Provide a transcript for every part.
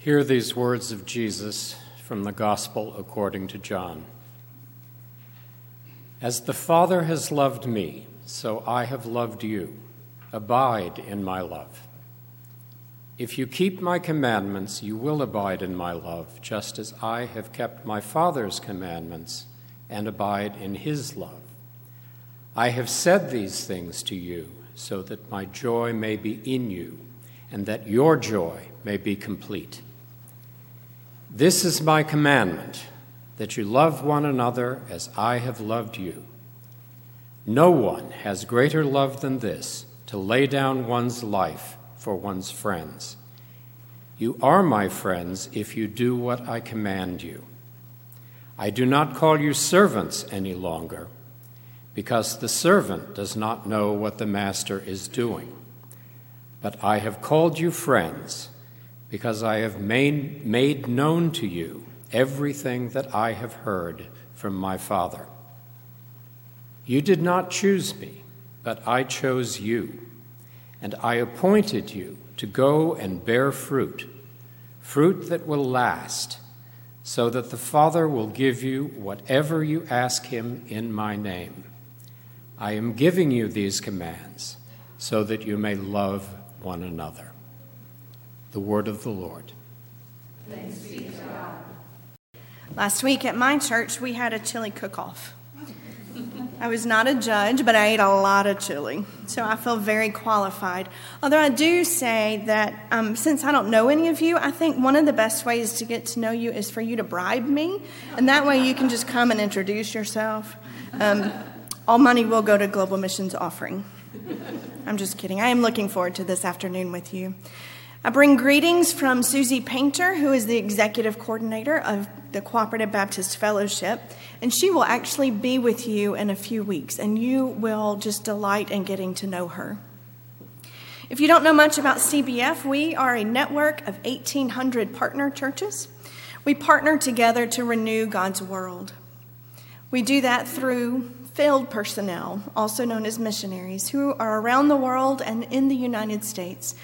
Hear these words of Jesus from the Gospel according to John. As the Father has loved me, so I have loved you. Abide in my love. If you keep my commandments, you will abide in my love, just as I have kept my Father's commandments and abide in his love. I have said these things to you so that my joy may be in you and that your joy may be complete. This is my commandment that you love one another as I have loved you. No one has greater love than this to lay down one's life for one's friends. You are my friends if you do what I command you. I do not call you servants any longer, because the servant does not know what the master is doing. But I have called you friends because I have made, made known to you everything that I have heard from my Father. You did not choose me, but I chose you, and I appointed you to go and bear fruit, fruit that will last, so that the Father will give you whatever you ask him in my name. I am giving you these commands so that you may love one another. The word of the Lord. Last week at my church, we had a chili cook off. I was not a judge, but I ate a lot of chili, so I feel very qualified. Although I do say that um, since I don't know any of you, I think one of the best ways to get to know you is for you to bribe me, and that way you can just come and introduce yourself. Um, all money will go to Global Missions Offering. I'm just kidding. I am looking forward to this afternoon with you. I bring greetings from Suzii Paynter, who is the executive coordinator of the Cooperative Baptist Fellowship, and she will actually be with you in a few weeks, and you will just delight in getting to know her. If you don't know much about CBF, we are a network of 1,800 partner churches. We partner together to renew God's world. We do that through field personnel, also known as missionaries, who are around the world and in the United States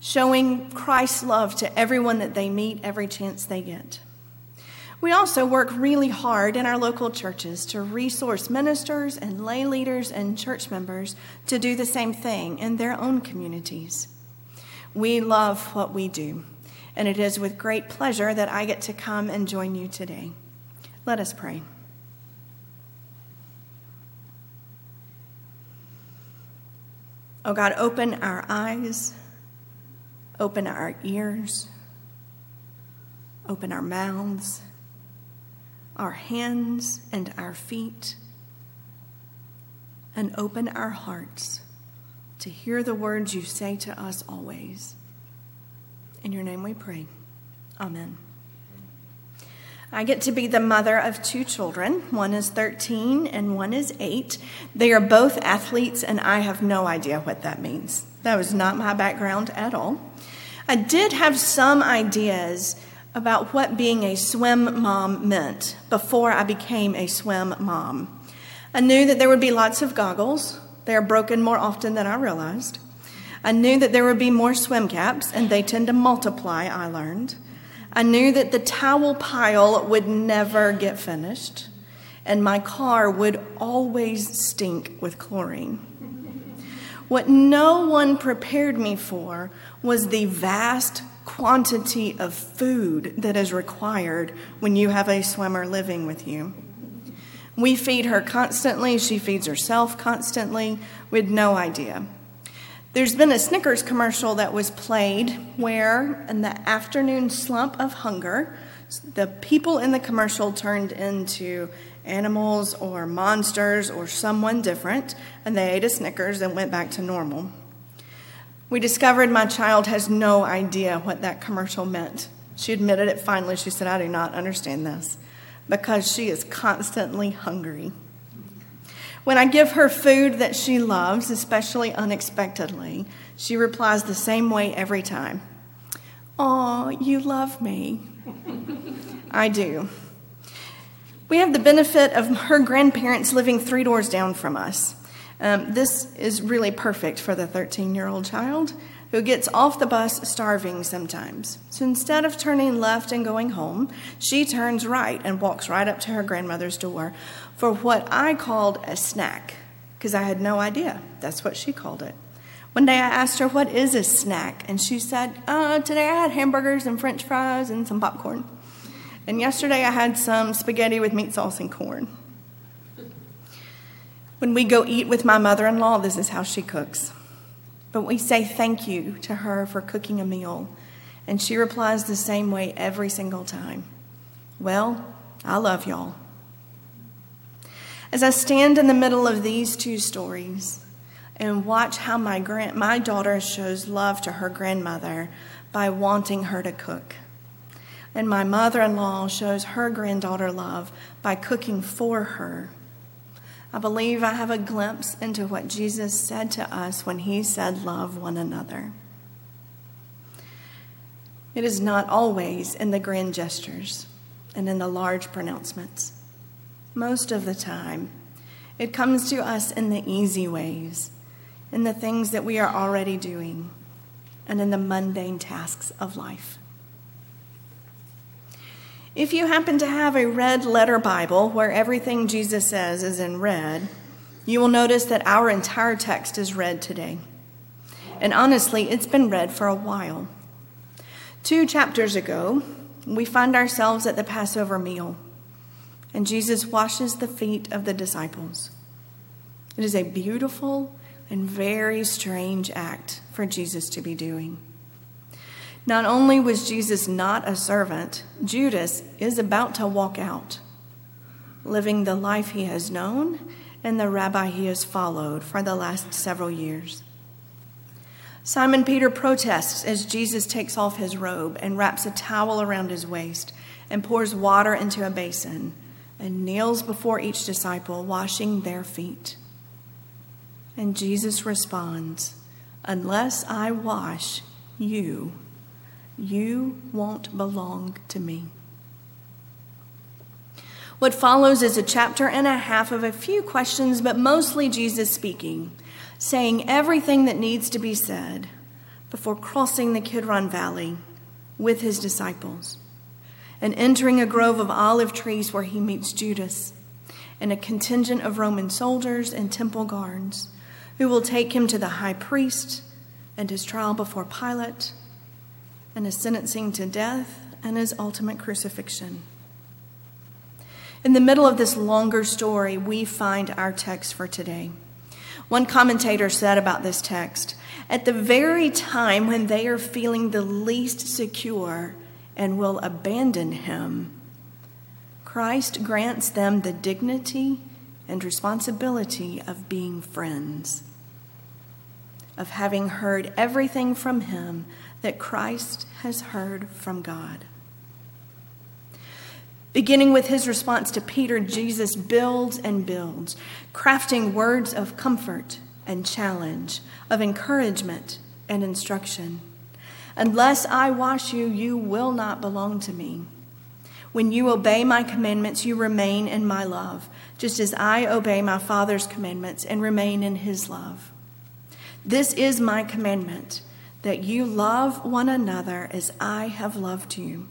showing Christ's love to everyone that they meet every chance they get. We also work really hard in our local churches to resource ministers and lay leaders and church members to do the same thing in their own communities. We love what we do, and it is with great pleasure that I get to come and join you today. Let us pray. Oh God, open our eyes Open our ears, open our mouths, our hands, and our feet, and open our hearts to hear the words you say to us always. In your name we pray. Amen. I get to be the mother of two children. One is 13 and one is 8. They are both athletes, and I have no idea what that means. That was not my background at all. I did have some ideas about what being a swim mom meant before I became a swim mom. I knew that there would be lots of goggles. They are broken more often than I realized. I knew that there would be more swim caps, and they tend to multiply, I learned. I knew that the towel pile would never get finished, and my car would always stink with chlorine. What no one prepared me for was the vast quantity of food that is required when you have a swimmer living with you. We feed her constantly, she feeds herself constantly, with no idea. There's been a Snickers commercial that was played where, in the afternoon slump of hunger, the people in the commercial turned into animals or monsters or someone different, and they ate a Snickers and went back to normal. We discovered my child has no idea what that commercial meant. She admitted it finally. She said, I do not understand this because she is constantly hungry. When I give her food that she loves, especially unexpectedly, she replies the same way every time Oh, you love me. I do. We have the benefit of her grandparents living three doors down from us. Um, this is really perfect for the 13 year old child. who gets off the bus starving sometimes. So instead of turning left and going home, she turns right and walks right up to her grandmother's door for what I called a snack, because I had no idea. That's what she called it. One day I asked her, What is a snack? And she said, uh, Today I had hamburgers and french fries and some popcorn. And yesterday I had some spaghetti with meat sauce and corn. When we go eat with my mother in law, this is how she cooks. But we say thank you to her for cooking a meal, and she replies the same way every single time Well, I love y'all. As I stand in the middle of these two stories and watch how my, grand, my daughter shows love to her grandmother by wanting her to cook, and my mother in law shows her granddaughter love by cooking for her I believe I have a glimpse into what Jesus said to us when he said, Love one another. It is not always in the grand gestures and in the large pronouncements. Most of the time, it comes to us in the easy ways, in the things that we are already doing, and in the mundane tasks of life. If you happen to have a red letter Bible where everything Jesus says is in red, you will notice that our entire text is red today. And honestly, it's been red for a while. Two chapters ago, we find ourselves at the Passover meal, and Jesus washes the feet of the disciples. It is a beautiful and very strange act for Jesus to be doing. Not only was Jesus not a servant, Judas is about to walk out, living the life he has known and the rabbi he has followed for the last several years. Simon Peter protests as Jesus takes off his robe and wraps a towel around his waist and pours water into a basin and kneels before each disciple, washing their feet. And Jesus responds, Unless I wash you, you won't belong to me. What follows is a chapter and a half of a few questions, but mostly Jesus speaking, saying everything that needs to be said before crossing the Kidron Valley with his disciples and entering a grove of olive trees where he meets Judas and a contingent of Roman soldiers and temple guards who will take him to the high priest and his trial before Pilate and his sentencing to death and his ultimate crucifixion. In the middle of this longer story, we find our text for today. One commentator said about this text at the very time when they are feeling the least secure and will abandon him, Christ grants them the dignity and responsibility of being friends, of having heard everything from him that Christ has heard from God. Beginning with his response to Peter, Jesus builds and builds, crafting words of comfort and challenge, of encouragement and instruction. Unless I wash you, you will not belong to me. When you obey my commandments, you remain in my love, just as I obey my Father's commandments and remain in his love. This is my commandment that you love one another as I have loved you.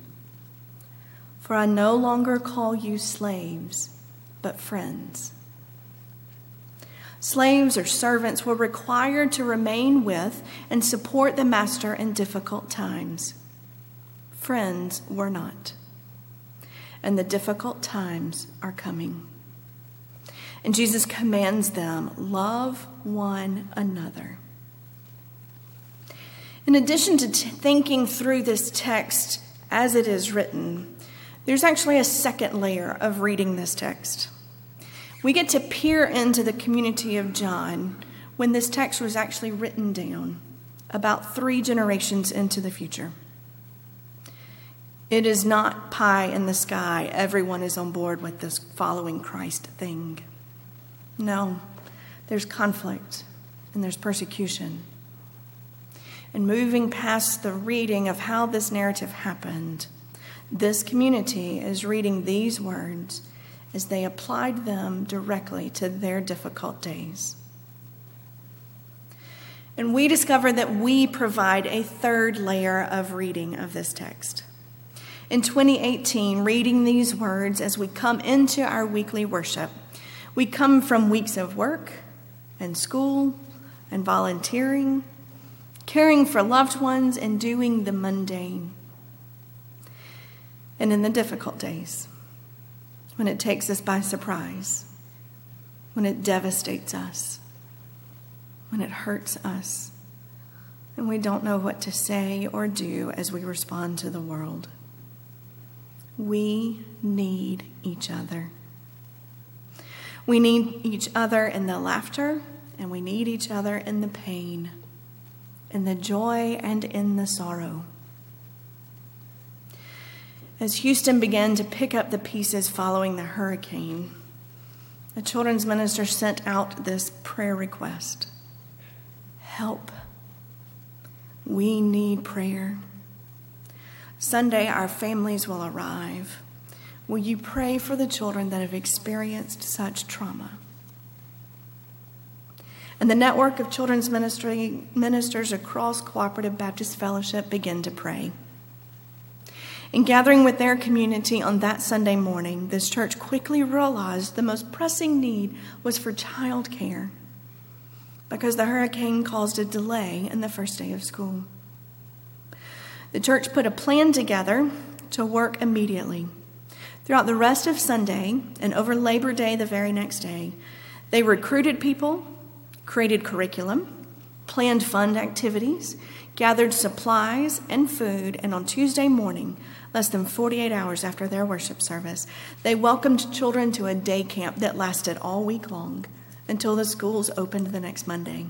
For I no longer call you slaves, but friends. Slaves or servants were required to remain with and support the master in difficult times. Friends were not. And the difficult times are coming. And Jesus commands them love one another. In addition to t- thinking through this text as it is written, there's actually a second layer of reading this text. We get to peer into the community of John when this text was actually written down about three generations into the future. It is not pie in the sky, everyone is on board with this following Christ thing. No, there's conflict and there's persecution and moving past the reading of how this narrative happened, this community is reading these words as they applied them directly to their difficult days. And we discover that we provide a third layer of reading of this text. In 2018, reading these words as we come into our weekly worship, we come from weeks of work and school and volunteering, caring for loved ones, and doing the mundane. And in the difficult days, when it takes us by surprise, when it devastates us, when it hurts us, and we don't know what to say or do as we respond to the world. We need each other. We need each other in the laughter, and we need each other in the pain, in the joy, and in the sorrow. As Houston began to pick up the pieces following the hurricane, the children's minister sent out this prayer request Help. We need prayer. Sunday, our families will arrive. Will you pray for the children that have experienced such trauma? And the network of children's ministry ministers across Cooperative Baptist Fellowship begin to pray. In gathering with their community on that Sunday morning, this church quickly realized the most pressing need was for child care because the hurricane caused a delay in the first day of school. The church put a plan together to work immediately. Throughout the rest of Sunday and over Labor Day the very next day, they recruited people, created curriculum, planned fund activities, gathered supplies and food, and on Tuesday morning, less than 48 hours after their worship service, they welcomed children to a day camp that lasted all week long until the schools opened the next Monday.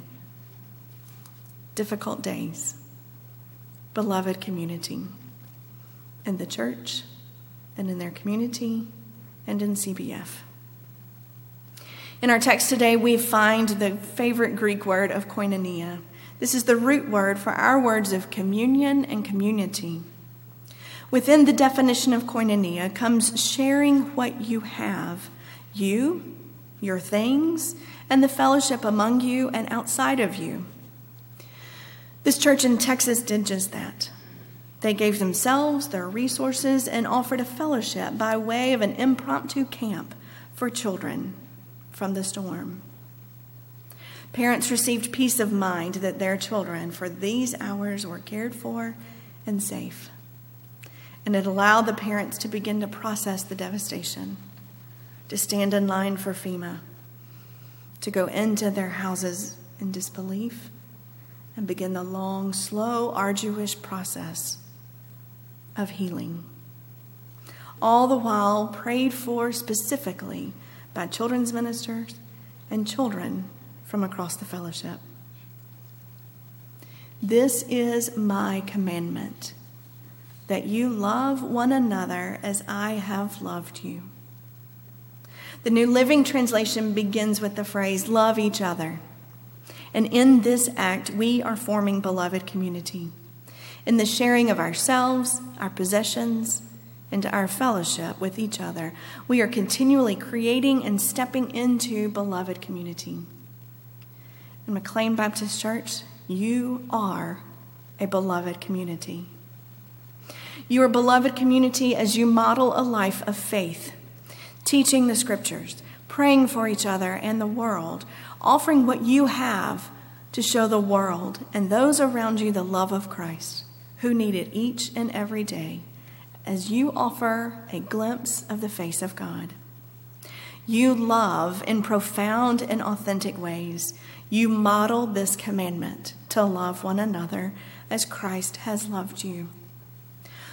Difficult days, beloved community, in the church and in their community and in CBF. In our text today, we find the favorite Greek word of koinonia. This is the root word for our words of communion and community. Within the definition of koinonia comes sharing what you have, you, your things, and the fellowship among you and outside of you. This church in Texas did just that. They gave themselves, their resources, and offered a fellowship by way of an impromptu camp for children from the storm. Parents received peace of mind that their children for these hours were cared for and safe. And it allowed the parents to begin to process the devastation, to stand in line for FEMA, to go into their houses in disbelief and begin the long, slow, arduous process of healing. All the while prayed for specifically by children's ministers and children from across the fellowship. This is my commandment that you love one another as I have loved you. The New Living Translation begins with the phrase, love each other. And in this act, we are forming beloved community. In the sharing of ourselves, our possessions, and our fellowship with each other, we are continually creating and stepping into beloved community. In McLean Baptist Church, you are a beloved community. You are beloved community as you model a life of faith teaching the scriptures, praying for each other and the world, offering what you have to show the world and those around you the love of Christ, who need it each and every day, as you offer a glimpse of the face of God. You love in profound and authentic ways. You model this commandment to love one another as Christ has loved you.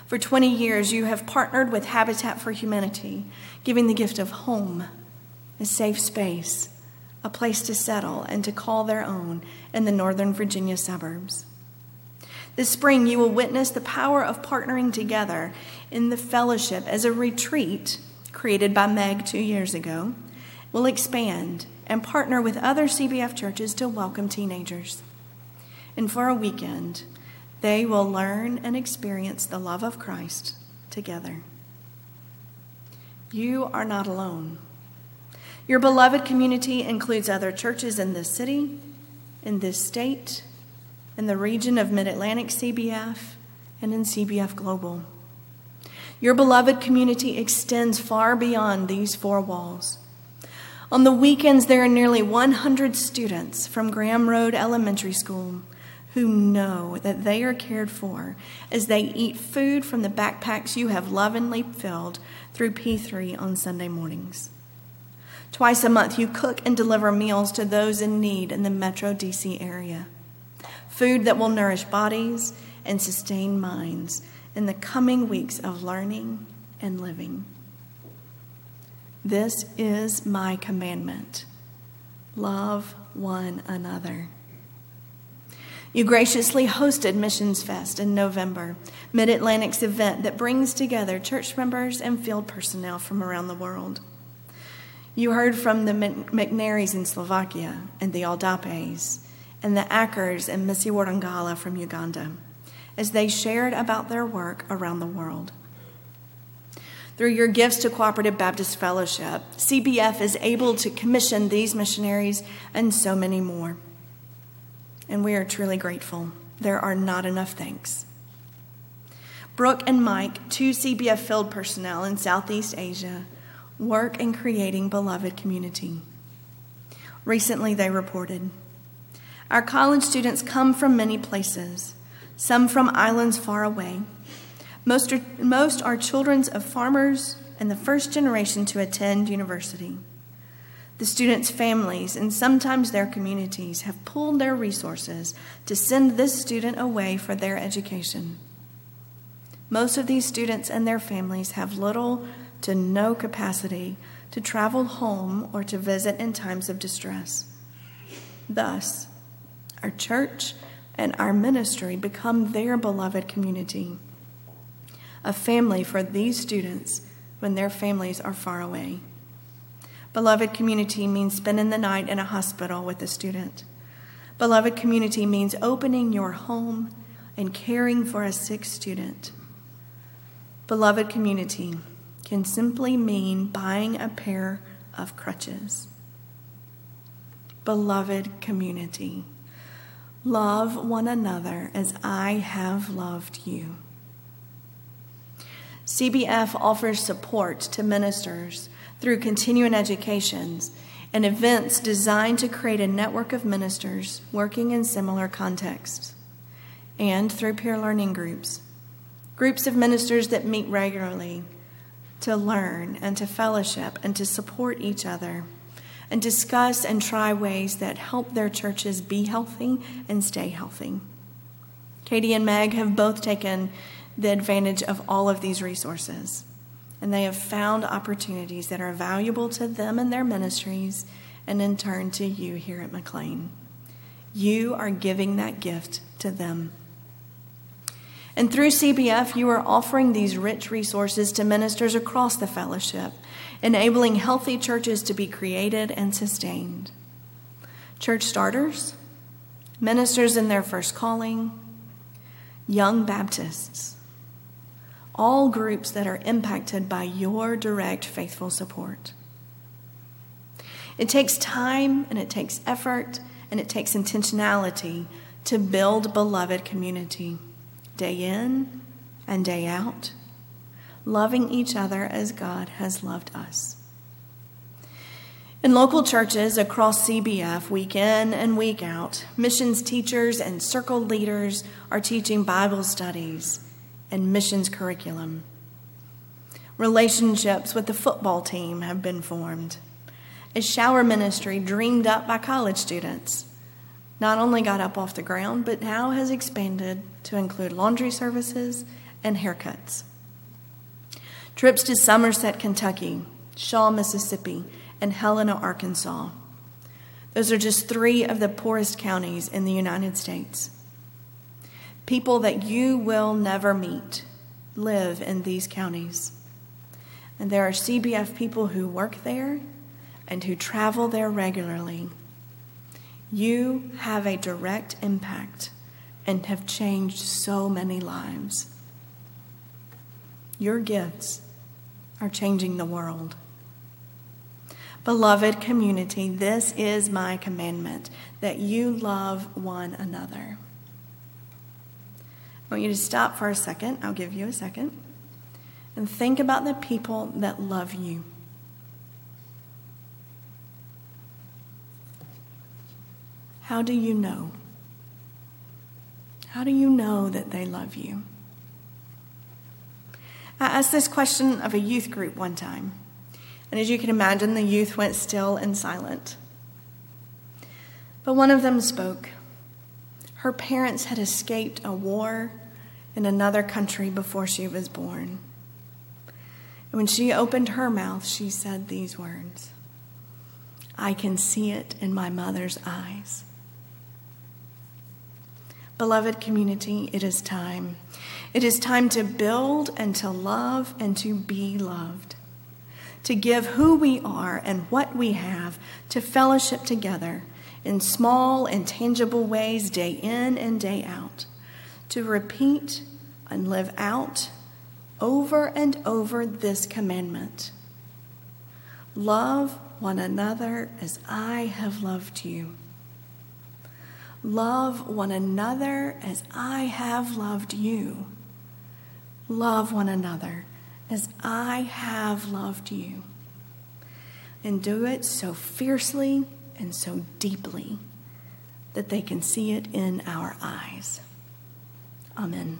For 20 years, you have partnered with Habitat for Humanity, giving the gift of home, a safe space, a place to settle and to call their own in the Northern Virginia suburbs. This spring, you will witness the power of partnering together in the fellowship as a retreat created by Meg two years ago will expand and partner with other CBF churches to welcome teenagers. And for a weekend, they will learn and experience the love of Christ together. You are not alone. Your beloved community includes other churches in this city, in this state, in the region of Mid Atlantic CBF and in CBF Global. Your beloved community extends far beyond these four walls. On the weekends, there are nearly 100 students from Graham Road Elementary School who know that they are cared for as they eat food from the backpacks you have lovingly filled through P3 on Sunday mornings. Twice a month, you cook and deliver meals to those in need in the Metro DC area. Food that will nourish bodies and sustain minds in the coming weeks of learning and living. This is my commandment love one another. You graciously hosted Missions Fest in November, Mid Atlantic's event that brings together church members and field personnel from around the world. You heard from the McNarys in Slovakia and the Aldapes and the Ackers and Missy Warangala from Uganda as they shared about their work around the world. Through your gifts to Cooperative Baptist Fellowship, CBF is able to commission these missionaries and so many more. And we are truly grateful. There are not enough thanks. Brooke and Mike, two CBF field personnel in Southeast Asia, work in creating beloved community. Recently, they reported Our college students come from many places, some from islands far away most are, most are children of farmers and the first generation to attend university. The students' families and sometimes their communities have pooled their resources to send this student away for their education. Most of these students and their families have little to no capacity to travel home or to visit in times of distress. Thus, our church and our ministry become their beloved community a family for these students when their families are far away. Beloved community means spending the night in a hospital with a student. Beloved community means opening your home and caring for a sick student. Beloved community can simply mean buying a pair of crutches. Beloved community, love one another as I have loved you. CBF offers support to ministers through continuing educations and events designed to create a network of ministers working in similar contexts, and through peer learning groups, groups of ministers that meet regularly to learn and to fellowship and to support each other and discuss and try ways that help their churches be healthy and stay healthy. Katie and Meg have both taken the advantage of all of these resources. And they have found opportunities that are valuable to them and their ministries, and in turn to you here at McLean. You are giving that gift to them. And through CBF, you are offering these rich resources to ministers across the fellowship, enabling healthy churches to be created and sustained. Church starters, ministers in their first calling, young Baptists, all groups that are impacted by your direct faithful support. It takes time and it takes effort and it takes intentionality to build beloved community day in and day out, loving each other as God has loved us. In local churches across CBF, week in and week out, missions teachers and circle leaders are teaching Bible studies and missions curriculum. Relationships with the football team have been formed. A shower ministry dreamed up by college students not only got up off the ground, but now has expanded to include laundry services and haircuts. Trips to Somerset, Kentucky, Shaw, Mississippi, and Helena, Arkansas. Those are just three of the poorest counties in the United States. People that you will never meet live in these counties. And there are CBF people who work there and who travel there regularly. You have a direct impact and have changed so many lives. Your gifts are changing the world. Beloved community, this is my commandment that you love one another. I want you to stop for a second. I'll give you a second. And think about the people that love you. How do you know? How do you know that they love you? I asked this question of a youth group one time. And as you can imagine, the youth went still and silent. But one of them spoke. Her parents had escaped a war in another country before she was born. And when she opened her mouth, she said these words I can see it in my mother's eyes. Beloved community, it is time. It is time to build and to love and to be loved, to give who we are and what we have to fellowship together in small and tangible ways day in and day out, to repeat and live out over and over this commandment Love one another as I have loved you. Love one another as I have loved you. Love one another as I have loved you. And do it so fiercely and so deeply that they can see it in our eyes. Amen.